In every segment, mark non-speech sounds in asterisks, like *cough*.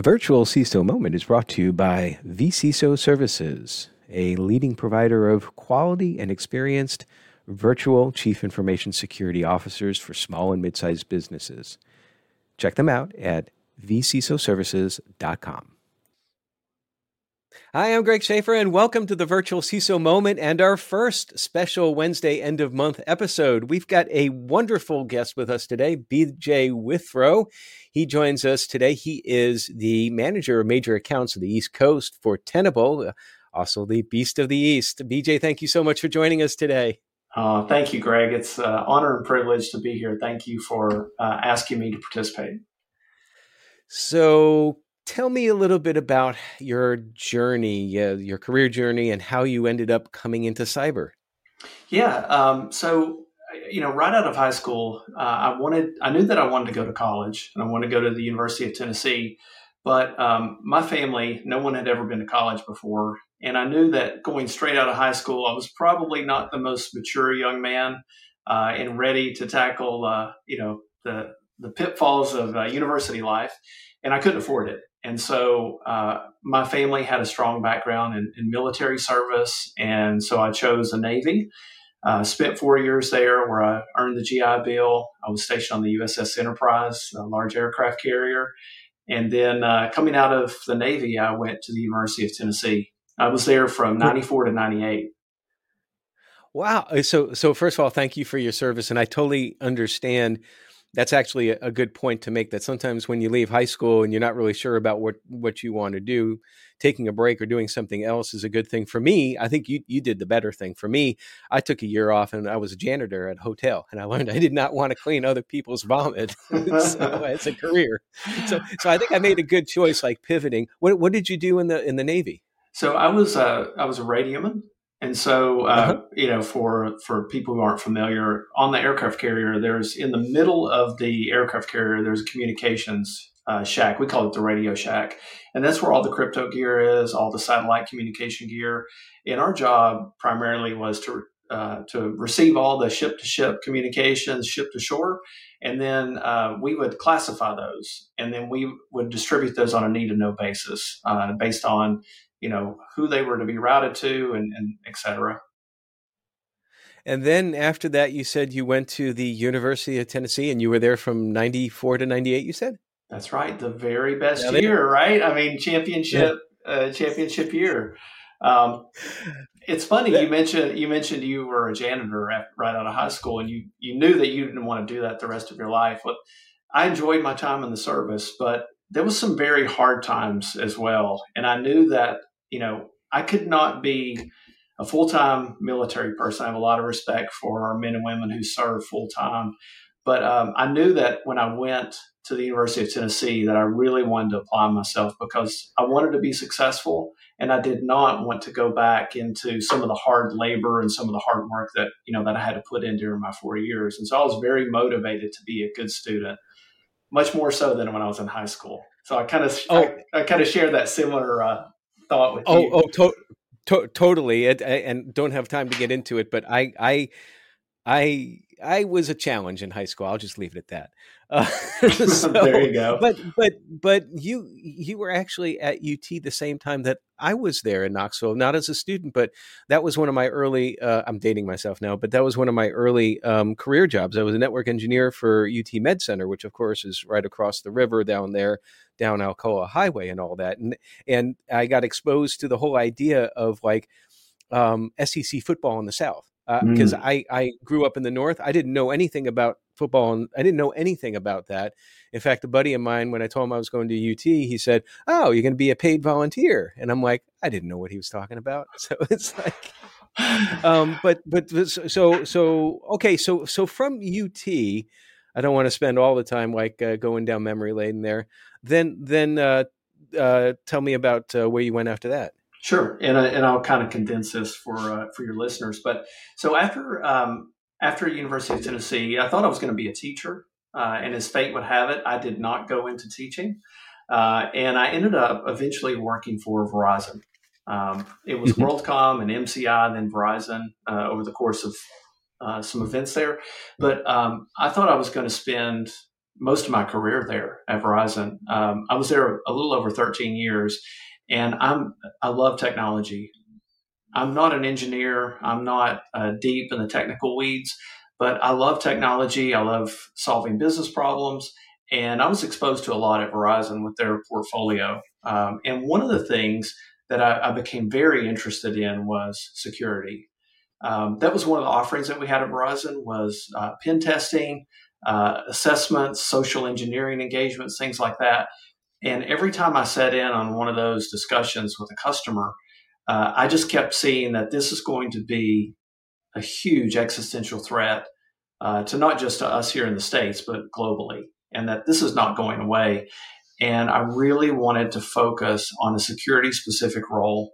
The virtual CISO moment is brought to you by vCISO Services, a leading provider of quality and experienced virtual chief information security officers for small and mid-sized businesses. Check them out at vcisoservices.com. Hi, I'm Greg Schaffer, and welcome to the Virtual CISO Moment and our first special Wednesday end of month episode. We've got a wonderful guest with us today, BJ Withrow. He joins us today. He is the manager of major accounts of the East Coast for Tenable, uh, also the Beast of the East. BJ, thank you so much for joining us today. Uh, thank you, Greg. It's an uh, honor and privilege to be here. Thank you for uh, asking me to participate. So, tell me a little bit about your journey, uh, your career journey, and how you ended up coming into cyber. Yeah. Um, so, you know, right out of high school, uh, I wanted, I knew that I wanted to go to college and I wanted to go to the University of Tennessee. But um, my family, no one had ever been to college before. And I knew that going straight out of high school, I was probably not the most mature young man uh, and ready to tackle, uh, you know, the, the pitfalls of uh, university life. And I couldn't afford it. And so uh, my family had a strong background in, in military service. And so I chose the Navy. Uh, spent four years there where I earned the GI Bill. I was stationed on the USS Enterprise, a large aircraft carrier. And then uh, coming out of the Navy, I went to the University of Tennessee. I was there from 94 to 98. Wow. Uh, so, so first of all, thank you for your service. And I totally understand that's actually a, good point to make that sometimes when you leave high school and you're not really sure about what what you want to do taking a break or doing something else is a good thing. For me i think you you did the better thing. For me i took a year off and i was a janitor at a hotel and i learned i did not want to clean other people's vomit. *laughs* So it's a career. So so i think i made a good choice like pivoting. What what did you do in the in the navy? So i was uh, i was a radioman and so, uh, uh-huh. you know, for for people who aren't familiar, on the aircraft carrier, there's in the middle of the aircraft carrier, there's a communications uh, shack. We call it the Radio Shack, and that's where all the crypto gear is, all the satellite communication gear. And our job primarily was to uh, to receive all the ship to ship communications, ship to shore, and then uh, we would classify those, and then we would distribute those on a need to know basis, uh, based on you know who they were to be routed to and, and et cetera. And then after that you said you went to the university of tennessee and you were there from 94 to 98 you said? That's right the very best yeah, year right? I mean championship yeah. *laughs* uh, championship year. Um, it's funny you mentioned you mentioned you were a janitor at, right out of high school and you you knew that you didn't want to do that the rest of your life. But i enjoyed my time in the service but there was some very hard times as well. And i knew that you know, I could not be a full time military person. I have a lot of respect for our men and women who serve full time. But um, I knew that when I went to the University of Tennessee that I really wanted to apply myself because I wanted to be successful and I did not want to go back into some of the hard labor and some of the hard work that you know that I had to put in during my four years. And so I was very motivated to be a good student, much more so than when I was in high school. So I kind of oh. I, I kind of share that similar uh, thought with oh, you. Oh, to- to- totally. It, I, and don't have time to get into it, but I, I, I, I was a challenge in high school. I'll just leave it at that. *laughs* Uh, *laughs* so, there you go. But but but you you were actually at UT the same time that I was there in Knoxville, not as a student, but that was one of my early. Uh, I'm dating myself now, but that was one of my early um, career jobs. I was a network engineer for UT Med Center, which of course is right across the river down there, down Alcoa Highway, and all that. And and I got exposed to the whole idea of like um, SEC football in the South because uh, mm. I, I grew up in the north. I didn't know anything about football, and I didn't know anything about that. In fact, a buddy of mine, when I told him I was going to UT, he said, "Oh, you're going to be a paid volunteer," and I'm like, I didn't know what he was talking about. *laughs* So it's like, um, but but so so okay, so so from UT, I don't want to spend all the time like uh, going down memory lane there. Then then uh, uh, tell me about uh, where you went after that. Sure, and I, and I'll kind of condense this for uh, for your listeners. But so after um, after University of Tennessee, I thought I was going to be a teacher, uh, and as fate would have it, I did not go into teaching, uh, and I ended up eventually working for Verizon. Um, it was mm-hmm. WorldCom and MCI, then Verizon uh, over the course of uh, some events there. But um, I thought I was going to spend most of my career there at Verizon. Um, I was there a little over 13 years, and I'm I love technology. I'm not an engineer. I'm not uh, deep in the technical weeds, but I love technology. I love solving business problems, and I was exposed to a lot at Verizon with their portfolio. Um, and one of the things that I, I, became very interested in was security. Um, that was one of the offerings that we had at Verizon was uh, pen testing, uh, assessments, social engineering engagements, things like that. And every time I sat in on one of those discussions with a customer, uh, I just kept seeing that this is going to be a huge existential threat uh, to not just to us here in the States, but globally, and that this is not going away. And I really wanted to focus on a security specific role.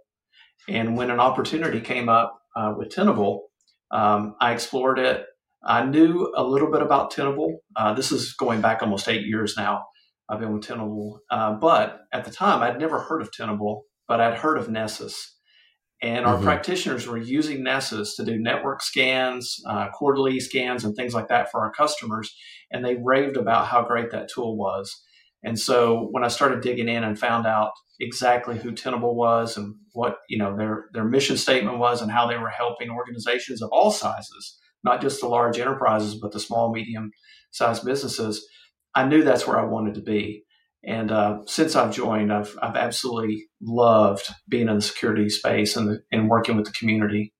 And when an opportunity came up uh, with Tenable, um, I explored it. I knew a little bit about Tenable. Uh, this is going back almost eight years now. I've been with Tenable. Uh, but at the time, I'd never heard of Tenable, but I'd heard of Nessus. And our mm-hmm. practitioners were using Nessus to do network scans, uh, quarterly scans, and things like that for our customers. And they raved about how great that tool was. And so when I started digging in and found out exactly who Tenable was and what you know their their mission statement was and how they were helping organizations of all sizes, not just the large enterprises but the small medium sized businesses, I knew that's where I wanted to be. And uh, since I've joined, I've I've absolutely loved being in the security space and the, and working with the community.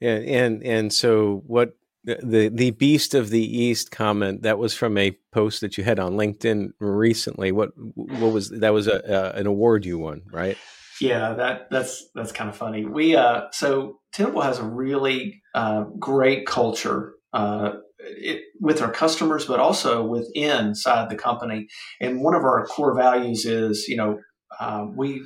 Yeah, and and so what the the beast of the east comment that was from a post that you had on linkedin recently what what was that was a, uh, an award you won right yeah that that's that's kind of funny we uh so Tenable has a really uh, great culture uh, it, with our customers but also within inside the company and one of our core values is you know uh, we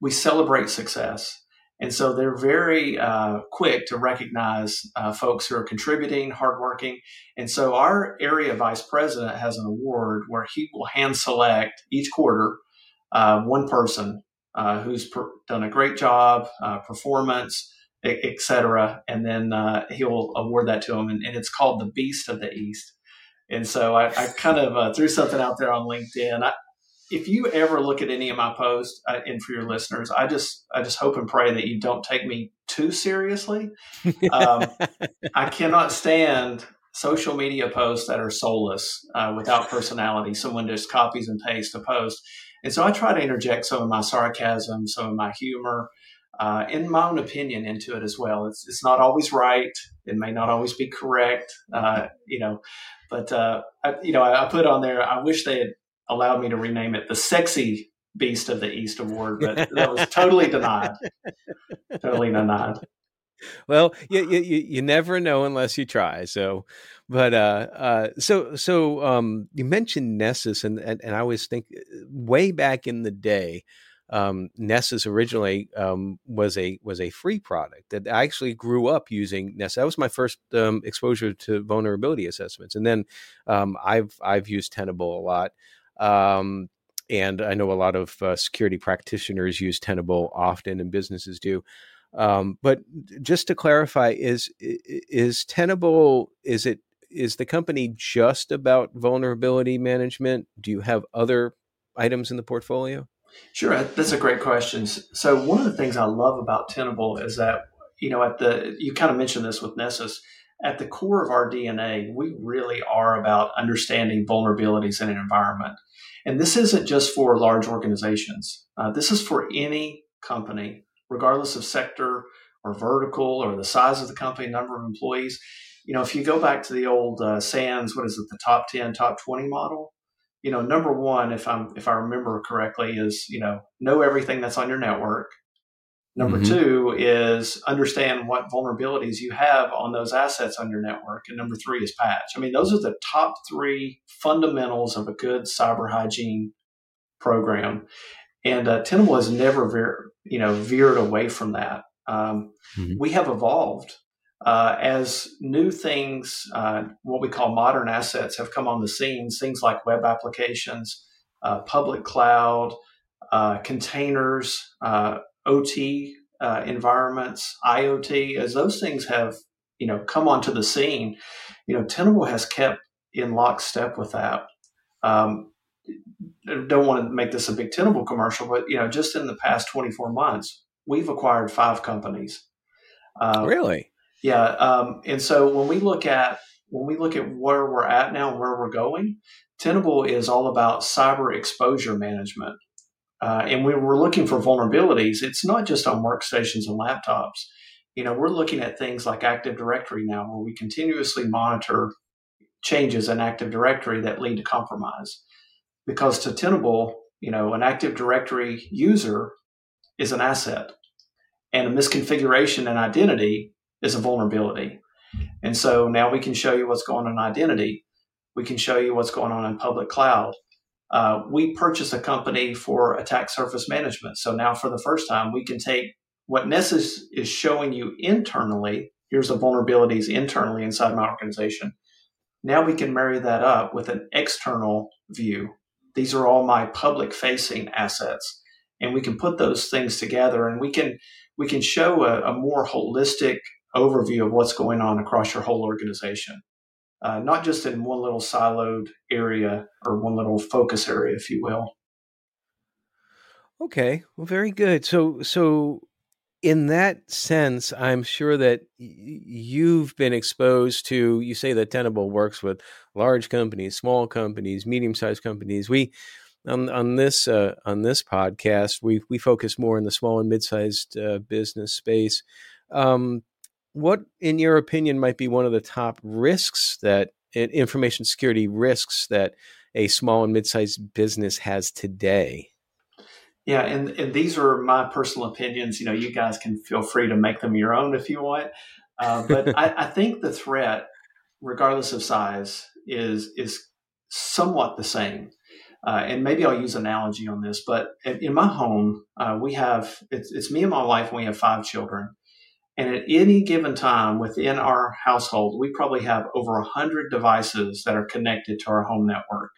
we celebrate success and so they're very uh, quick to recognize uh, folks who are contributing, hardworking. And so our area vice president has an award where he will hand select each quarter uh, one person uh, who's per- done a great job, uh, performance, et cetera. And then uh, he'll award that to him, And, and, it's called the Beast of the East. And so I, I kind of threw something out there on LinkedIn. I, if you ever look at any of my posts, uh, and for your listeners, I just I just hope and pray that you don't take me too seriously. Um, *laughs* I cannot stand social media posts that are soulless, uh, without personality. Someone just copies and pastes a post, and so I try to interject some of my sarcasm, some of my humor, uh, and my own opinion into it as well. It's it's not always right. It may not always be correct. Uh, you know, but uh, I, you know, I, I put on there. I wish they had allowed me to rename it the Sexy Beast of the East Award, but that was totally denied. Totally denied. Well, you, you you never know unless you try. So, but uh, uh, so so um, you mentioned Nessus, and, and and I always think uh, way back in the day, um, Nessus originally um, was a was a free product that I actually grew up using Nessus. That was my first um, exposure to vulnerability assessments, and then um, I've I've used Tenable a lot. Um, and I know a lot of uh, security practitioners use Tenable often, and businesses do. Um, but just to clarify, is is Tenable is it is the company just about vulnerability management? Do you have other items in the portfolio? Sure, that's a great question. So one of the things I love about Tenable is that you know at the you kind of mentioned this with Nessus at the core of our DNA, we really are about understanding vulnerabilities in an environment. And this isn't just for large organizations. Uh, this is for any company, regardless of sector or vertical or the size of the company, number of employees. You know, if you go back to the old uh, SANS, what is it, the top 10, top 20 model? You know, number one, if I'm if I remember correctly, is you know know everything that's on your network. Number mm-hmm. two is understand what vulnerabilities you have on those assets on your network. And number three is patch. I mean, those are the top three fundamentals of a good cyber hygiene program. And uh, Tenable has never, veer, you know, veered away from that. Um, mm-hmm. We have evolved uh, as new things, uh, what we call modern assets, have come on the scene. Things like web applications, uh, public cloud, uh, containers, uh, OT uh, environments, IoT, as those things have you know come onto the scene, you know Tenable has kept in lockstep with that. Um, don't want to make this a big Tenable commercial, but you know, just in the past 24 months, we've acquired five companies. Really? Yeah. Um, and so when we look at when we look at where we're at now and where we're going, Tenable is all about cyber exposure management. Uh, and when we're looking for vulnerabilities, it's not just on workstations and laptops. You know, we're looking at things like Active Directory now, where we continuously monitor changes in Active Directory that lead to compromise. Because to Tenable, you know, an Active Directory user is an asset, and a misconfiguration in identity is a vulnerability. And so now we can show you what's going on in identity. We can show you what's going on in public cloud. Uh, we purchased a company for attack surface management. So now, for the first time, we can take what Nessus is showing you internally. Here's the vulnerabilities internally inside my organization. Now we can marry that up with an external view. These are all my public facing assets. And we can put those things together and we can we can show a, a more holistic overview of what's going on across your whole organization uh, not just in one little siloed area or one little focus area, if you will. Okay, well, very good. So, so in that sense, I'm sure that you've been exposed to. You say that Tenable works with large companies, small companies, medium-sized companies. We on on this uh, on this podcast, we we focus more in the small and mid-sized uh, business space. Um, what, in your opinion, might be one of the top risks that information security risks that a small and mid-sized business has today? Yeah, and, and these are my personal opinions. You know, you guys can feel free to make them your own if you want. Uh, but I, I *laughs* think the threat, regardless of size, is is somewhat the same. Uh, and maybe I'll use analogy on this, but in, in my home, uh, we have it's, it's me and my wife, and we have five children. And at any given time within our household, we probably have over 100 devices that are connected to our home network.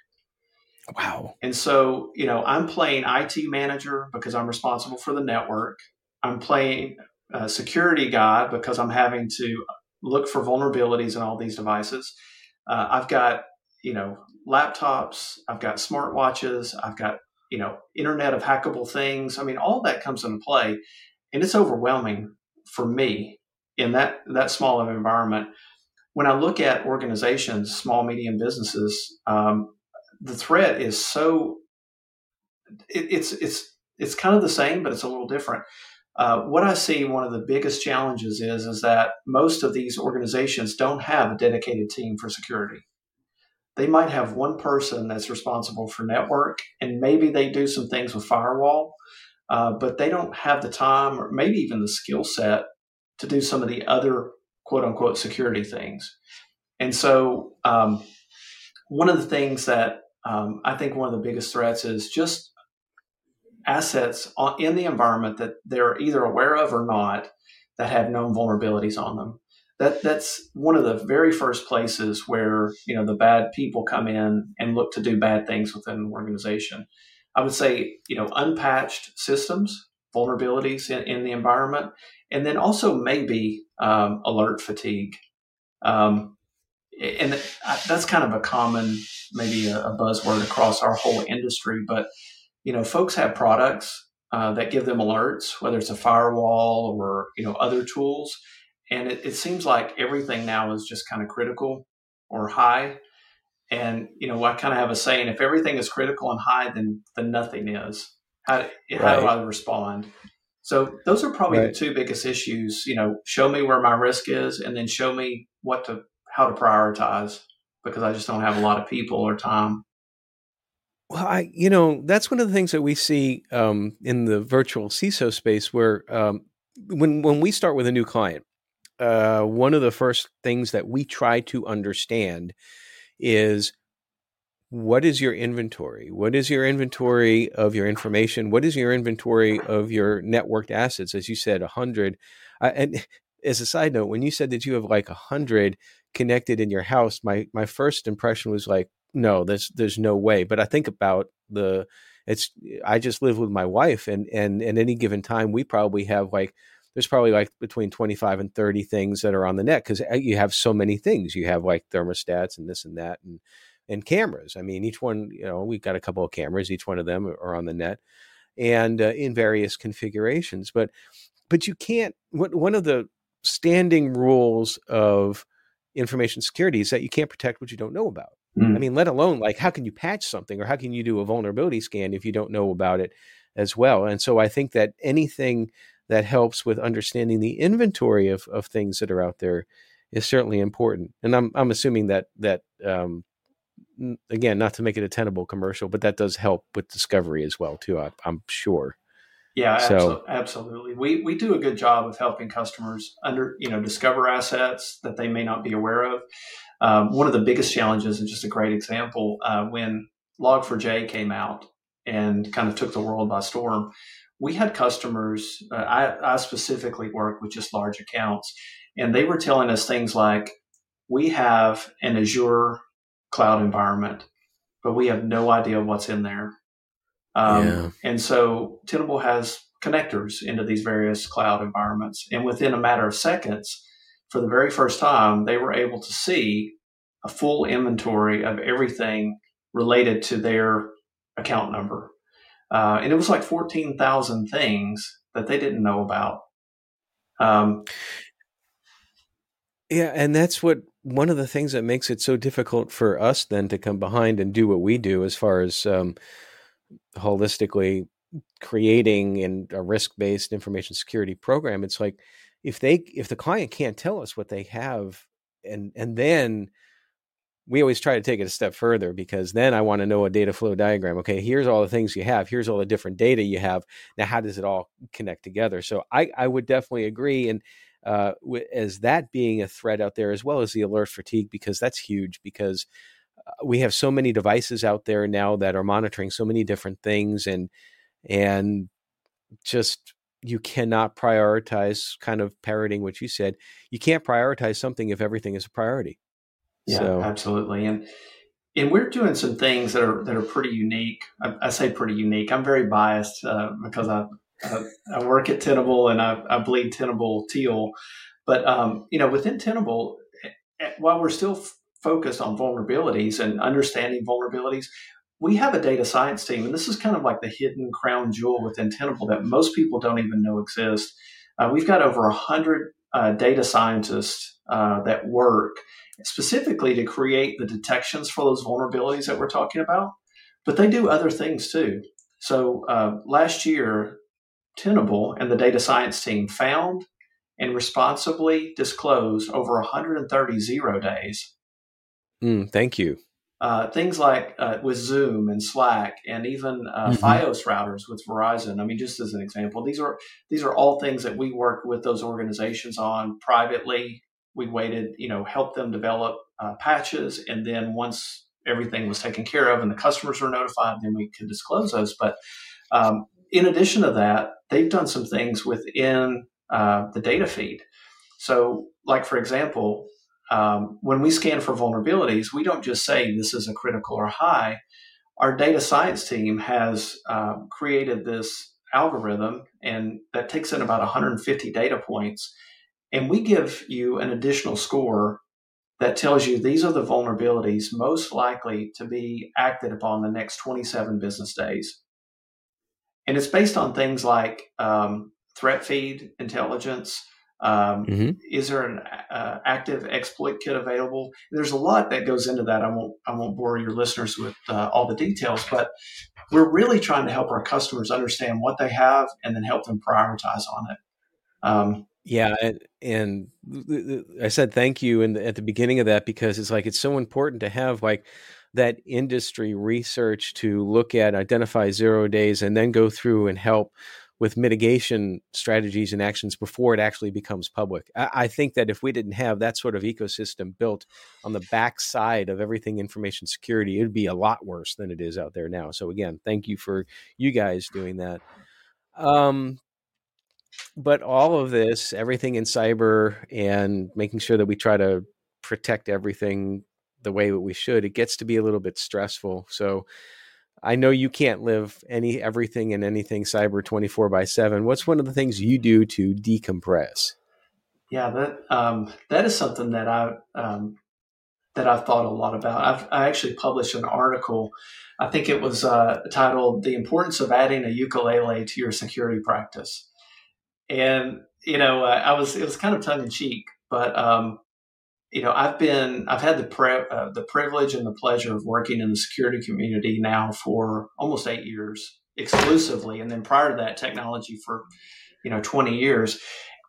Wow. And so, you know, I'm playing IT manager because I'm responsible for the network. I'm playing a security guy because I'm having to look for vulnerabilities in all these devices. Uh, I've got, you know, laptops, I've got smartwatches, I've got, you know, internet of hackable things. I mean, all that comes into play and it's overwhelming for me in that that small of environment. When I look at organizations, small medium businesses, um, the threat is so it, it's it's it's kind of the same, but it's a little different. Uh, what I see one of the biggest challenges is is that most of these organizations don't have a dedicated team for security. They might have one person that's responsible for network, and maybe they do some things with firewall, uh, but they don't have the time or maybe even the skill set to do some of the other quote unquote security things. And so, um, one of the things that um, I think one of the biggest threats is just assets in the environment that they're either aware of or not that have known vulnerabilities on them. That that's one of the very first places where you know the bad people come in and look to do bad things within an organization. I would say, you know, unpatched systems, vulnerabilities in, in the environment, and then also maybe um, alert fatigue. Um, and that's kind of a common, maybe a, a, buzzword across our whole industry. But you know, folks have products uh, that give them alerts, whether it's a firewall or you know other tools, and it, it seems like everything now is just kind of critical or high. And you know, I kind of have a saying: if everything is critical and high, then then nothing is. How right. how do I respond? So those are probably right. the two biggest issues. You know, show me where my risk is, and then show me what to how to prioritize because I just don't have a lot of people or time. Well, I you know that's one of the things that we see um, in the virtual CISO space, where um, when when we start with a new client, uh, one of the first things that we try to understand is what is your inventory? What is your inventory of your information? What is your inventory of your networked assets? As you said, a hundred. Uh, and *laughs* as a side note, when you said that you have like a hundred connected in your house, my my first impression was like, no, there's there's no way. But I think about the it's I just live with my wife, and and at any given time we probably have like there's probably like between 25 and 30 things that are on the net because uh, you have so many things. You have like thermostats and this and that and and cameras. I mean, each one, you know, we've got a couple of cameras. Each one of them are on the net and uh, in various configurations. But but you can't. One of the standing rules of information security is that you can't protect what you don't know about. Mm. I mean, let alone like how can you patch something or how can you do a vulnerability scan if you don't know about it as well? And so I think that anything that helps with understanding the inventory of, of things that are out there is certainly important. And I'm I'm assuming that that um, again, not to make it a tenable commercial, but that does help with discovery as well too. I, am sure. Yeah, so, absolutely. We we do a good job of helping customers under you know discover assets that they may not be aware of. Um, one of the biggest challenges, and just a great example, uh, when Log4j came out and kind of took the world by storm, we had customers. Uh, I, I specifically work with just large accounts, and they were telling us things like, "We have an Azure cloud environment, but we have no idea what's in there." Um, yeah. And so Tenable has connectors into these various cloud environments. And within a matter of seconds, for the very first time, they were able to see a full inventory of everything related to their account number. Uh, and it was like 14,000 things that they didn't know about. Um, yeah, and that's what one of the things that makes it so difficult for us then to come behind and do what we do as far as um, holistically creating and a risk-based information security program it's like if they if the client can't tell us what they have and and then we always try to take it a step further because then I want to know a data flow diagram. Okay, here's all the things you have. Here's all the different data you have. Now, how does it all connect together? So I, I would definitely agree. And uh, as that being a threat out there, as well as the alert fatigue, because that's huge. Because we have so many devices out there now that are monitoring so many different things and and just you cannot prioritize kind of parroting what you said you can't prioritize something if everything is a priority yeah so. absolutely and and we're doing some things that are that are pretty unique i, I say pretty unique i'm very biased uh, because I, I, I work at tenable and i, I bleed tenable teal but um, you know within tenable while we're still focused on vulnerabilities and understanding vulnerabilities, we have a data science team, and this is kind of like the hidden crown jewel within Tenable that most people don't even know exists. Uh, we've got over 100 uh, data scientists uh, that work specifically to create the detections for those vulnerabilities that we're talking about, but they do other things too. So uh, last year, Tenable and the data science team found and responsibly disclosed over 130 zero days Mm, thank you. Uh, things like uh, with Zoom and Slack, and even uh, mm-hmm. FiOS routers with Verizon. I mean, just as an example, these are these are all things that we work with those organizations on privately. We waited, you know, helped them develop uh, patches, and then once everything was taken care of and the customers were notified, then we could disclose those. But um, in addition to that, they've done some things within uh, the data feed. So, like for example, um, when we scan for vulnerabilities, we don't just say this is a critical or high. Our data science team has um, created this algorithm, and that takes in about 150 data points. And we give you an additional score that tells you these are the vulnerabilities most likely to be acted upon the next 27 business days. And it's based on things like um, threat feed intelligence, um, mm-hmm. Is there an uh, active exploit kit available? There's a lot that goes into that. I won't I won't bore your listeners with uh, all the details, but we're really trying to help our customers understand what they have and then help them prioritize on it. Um, yeah, and, and, I said thank you the, at the beginning of that because it's like it's so important to have like that industry research to look at, identify zero days, and then go through and help with mitigation strategies and actions before it actually becomes public. I, I, think that if we didn't have that sort of ecosystem built on the backside of everything information security, it'd be a lot worse than it is out there now. So again, thank you for you guys doing that. Um, but all of this, everything in cyber and making sure that we try to protect everything the way that we should, it gets to be a little bit stressful. So I know you can't live any everything and anything cyber 24 by 7. What's one of the things you do to decompress? Yeah, that um, that is something that I um, that I've thought a lot about. I've, I actually published an article. I think it was uh, titled "The Importance of Adding a Ukulele to Your Security Practice," and you know, uh, I was it was kind of tongue in cheek, but um, you know, I've been I've had the pre- uh, the privilege and the pleasure of working in the security community now for almost eight years exclusively, and then prior to that, technology for you know twenty years.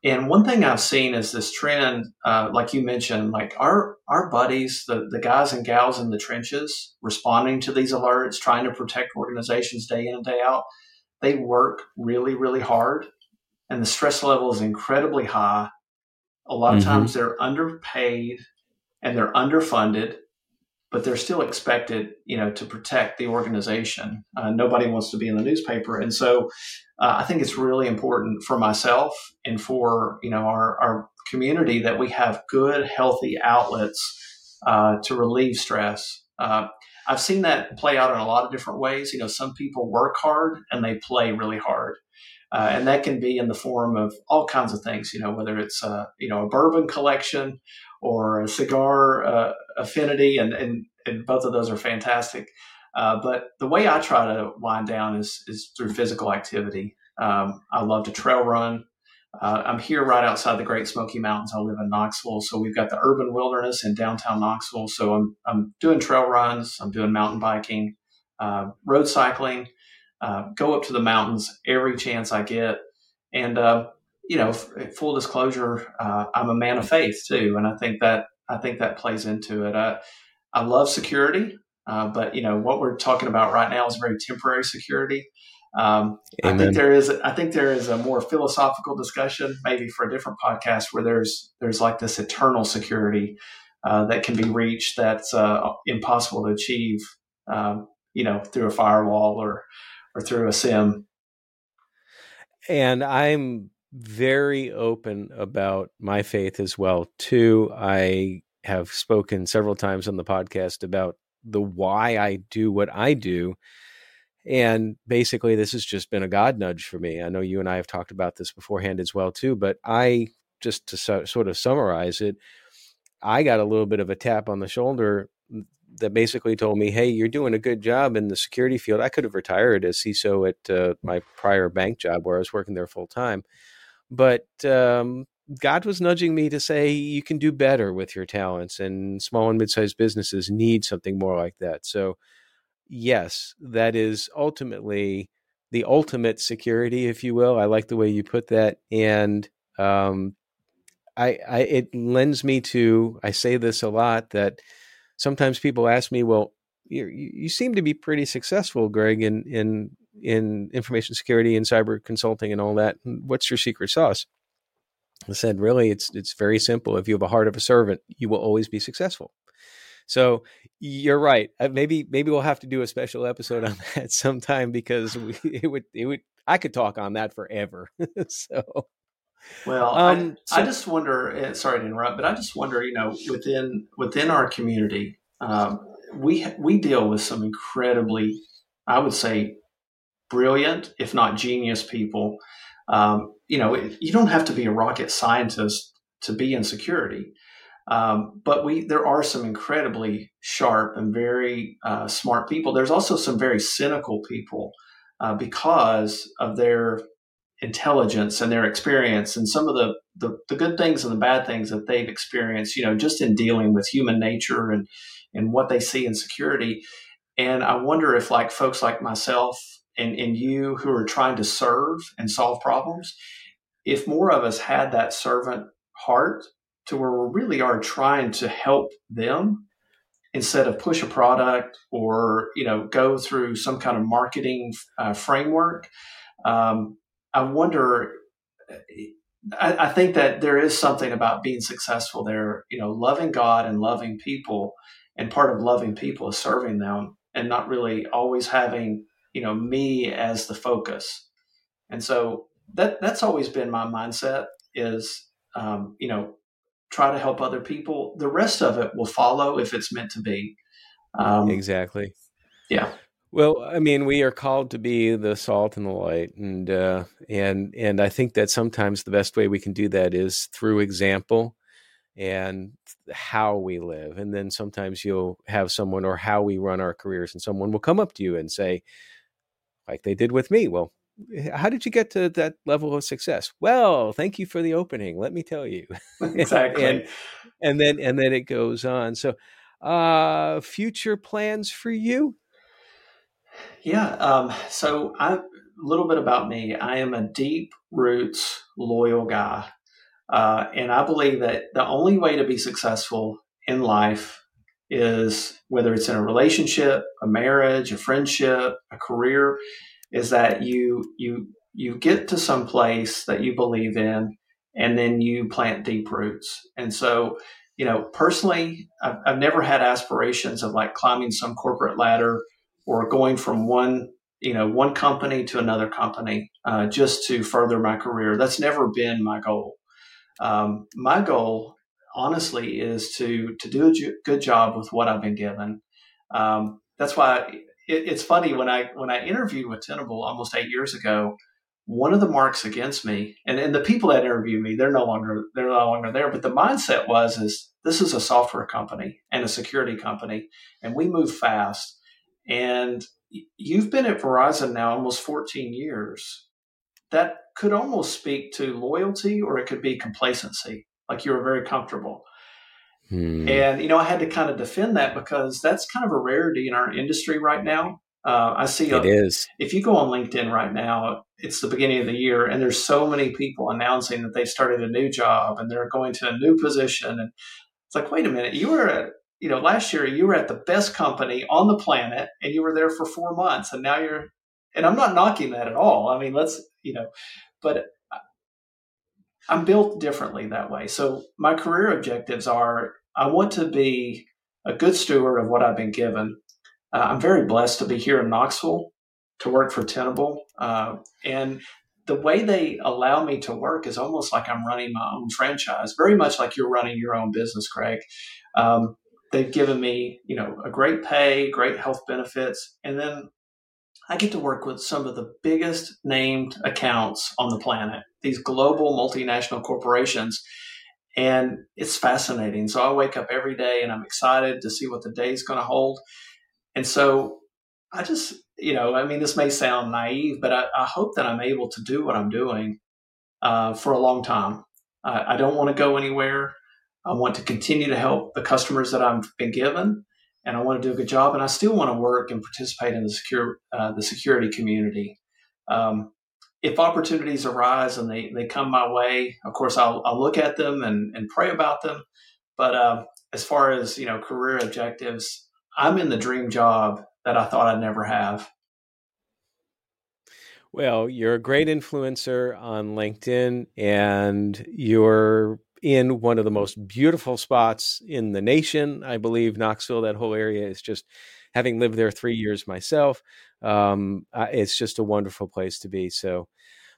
And one thing I've seen is this trend, uh, like you mentioned, like our our buddies, the the guys and gals in the trenches, responding to these alerts, trying to protect organizations day in and day out. They work really, really hard, and the stress level is incredibly high. A lot of mm-hmm. times they're underpaid and they're underfunded, but they're still expected, you know, to protect the organization. Uh, nobody wants to be in the newspaper, and so uh, I think it's really important for myself and for you know our, our community that we have good, healthy outlets uh, to relieve stress. Uh, I've seen that play out in a lot of different ways. You know, some people work hard and they play really hard. Uh, and that can be in the form of all kinds of things, you know, whether it's a, you know, a bourbon collection or a cigar uh, affinity, and, and, and both of those are fantastic. Uh, but the way I try to wind down is, is through physical activity. Um, I love to trail run. Uh, I'm here right outside the Great Smoky Mountains. I live in Knoxville, so we've got the urban wilderness in downtown Knoxville. So I'm I'm doing trail runs. I'm doing mountain biking, uh, road cycling. Uh, go up to the mountains every chance I get, and uh, you know, f- full disclosure, uh, I'm a man of faith too, and I think that I think that plays into it. I I love security. Uh, but you know what we're talking about right now is very temporary security. Um, I think there is I think there is a more philosophical discussion, maybe for a different podcast, where there's there's like this eternal security uh, that can be reached that's uh, impossible to achieve, um, you know, through a firewall or or through a SIEM. And I'm very open about my faith as well too. I have spoken several times on the podcast about the why I do what I do. And basically, this has just been a God nudge for me. I know you and I have talked about this beforehand as well, too. But I, just to so, sort of summarize it, I got a little bit of a tap on the shoulder that basically told me, "Hey, you're doing a good job in the security field." I could have retired as CISO at uh, my prior bank job where I was working there full time, but um, God was nudging me to say you can do better with your talents, and small and mid-sized businesses need something more like that. So, yes, that is ultimately the ultimate security, if you will. I like the way you put that, and um, I, I it lends me to. I say this a lot that sometimes people ask me, "Well, you you seem to be pretty successful, Greg, in in in information security and cyber consulting and all that. What's your secret sauce?" I said, really, it's it's very simple. If you have a heart of a servant, you will always be successful. So you're right. Uh, maybe maybe we'll have to do a special episode on *laughs* that sometime because we, it would it would I could talk on that forever. *laughs* so. Well, um, I, so, I, just wonder. Eh, sorry to interrupt, but I just wonder. You know, within within our community, um, we we deal with some incredibly, I would say, brilliant, if not genius, people um, you know, you don't have to be a rocket scientist to be in security. Um, but we there are some incredibly sharp and very uh, smart people. There's also some very cynical people uh, because of their intelligence and their experience and some of the, the, the good things and the bad things that they've experienced. You know, just in dealing with human nature and and what they see in security. And I wonder if like folks like myself and, and you who are trying to serve and solve problems, if more of us had that servant heart to where we really are trying to help them instead of push a product or you know go through some kind of marketing uh, framework um, i wonder I, I, think that there is something about being successful there you know loving god and loving people and part of loving people is serving them and not really always having you know me as the focus. And so that that's always been my mindset is um, you know try to help other people. The rest of it will follow if it's meant to be. Um, exactly. Yeah Well, I mean, we are called to be the salt and the light, and uh, and and I think that sometimes the best way we can do that is through example and how we live. And then sometimes you'll have someone or how we run our careers, and someone will come up to you and say, like they did with me, well, how did you get to that level of success? Well, thank you for the opening. Let me tell you. *laughs* *laughs* Exactly. and, and then and then it goes on. So, uh, future plans for you? Yeah. Um, so I a little bit about me. I am a deep roots loyal guy. Uh, and I believe that the only way to be successful in life is whether it's in a relationship, a marriage, a friendship, a career, is that you you you get to some place that you believe in, and then you plant deep roots. And so, you know, personally, I've, I've never had aspirations of like climbing some corporate ladder or going from one you know one company to another company uh, just to further my career. That's never been my goal. Um, my goal, honestly, is to to do a good job with what I've been given. Um, that's why it, it's funny when I when I interviewed with Tenable almost eight years ago. One of the marks against me, and, and the people that interviewed me, they're no longer they're no longer there. But the mindset was is this is a software company and a security company, and we move fast. And you've been at Verizon now almost 14 years. That could almost speak to loyalty or it could be complacency, like you were very comfortable. Hmm. And, you know, I had to kind of defend that because that's kind of a rarity in our industry right now. Uh, I see it a, is. If you go on LinkedIn right now, it's the beginning of the year, and there's so many people announcing that they've started a new job and they're going to a new position. And it's like, wait a minute, you were at, you know, last year you were at the best company on the planet and you were there for four months, and now you're, and I'm not knocking that at all. I mean, let's, you know, but I'm built differently that way. So my career objectives are I want to be a good steward of what I've been given. Uh, I'm very blessed to be here in Knoxville to work for Tenable. Uh, and the way they allow me to work is almost like I'm running my own franchise, very much like you're running your own business, Craig. Um, they've given me, you know, a great pay, great health benefits, and then I get to work with some of the biggest named accounts on the planet, these global multinational corporations. And it's fascinating. So I wake up every day and I'm excited to see what the day is going to hold. And so I just, you know, I mean, this may sound naive, but I, I hope that I'm able to do what I'm doing uh, for a long time. I, I don't want to go anywhere. I want to continue to help the customers that I've been given and I want to do a good job, and I still want to work and participate in the secure uh, the security community. Um, if opportunities arise and they, they come my way, of course I'll, I'll look at them and, and pray about them. But uh, as far as you know, career objectives, I'm in the dream job that I thought I'd never have. Well, you're a great influencer on LinkedIn, and you're in one of the most beautiful spots in the nation. I believe Knoxville, that whole area is just having lived there three years myself. Um, it's just a wonderful place to be. So,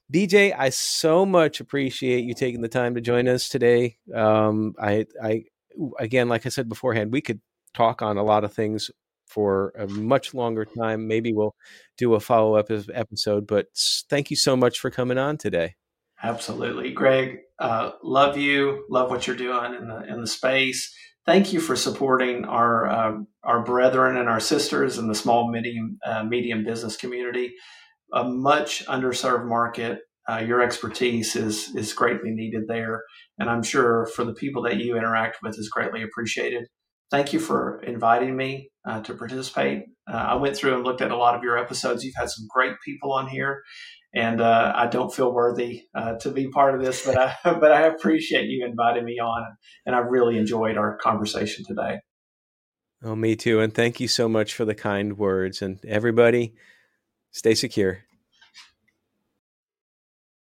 BJ, I so much appreciate you taking the time to join us today. Um, I, I, again, like I said beforehand, we could talk on a lot of things for a much longer time. Maybe we'll do a follow up episode, but thank you so much for coming on today. Absolutely, Greg. Uh, love you. Love what you're doing in the in the space. Thank you for supporting our uh, our brethren and our sisters in the small medium uh, medium business community. A much underserved market. Uh, your expertise is is greatly needed there, and I'm sure for the people that you interact with is greatly appreciated. Thank you for inviting me uh, to participate. Uh, I went through and looked at a lot of your episodes. You've had some great people on here, and uh, I don't feel worthy uh, to be part of this, but I *laughs* but I appreciate you inviting me on, and I really enjoyed our conversation today. Oh, me too, and thank you so much for the kind words. And everybody, stay secure.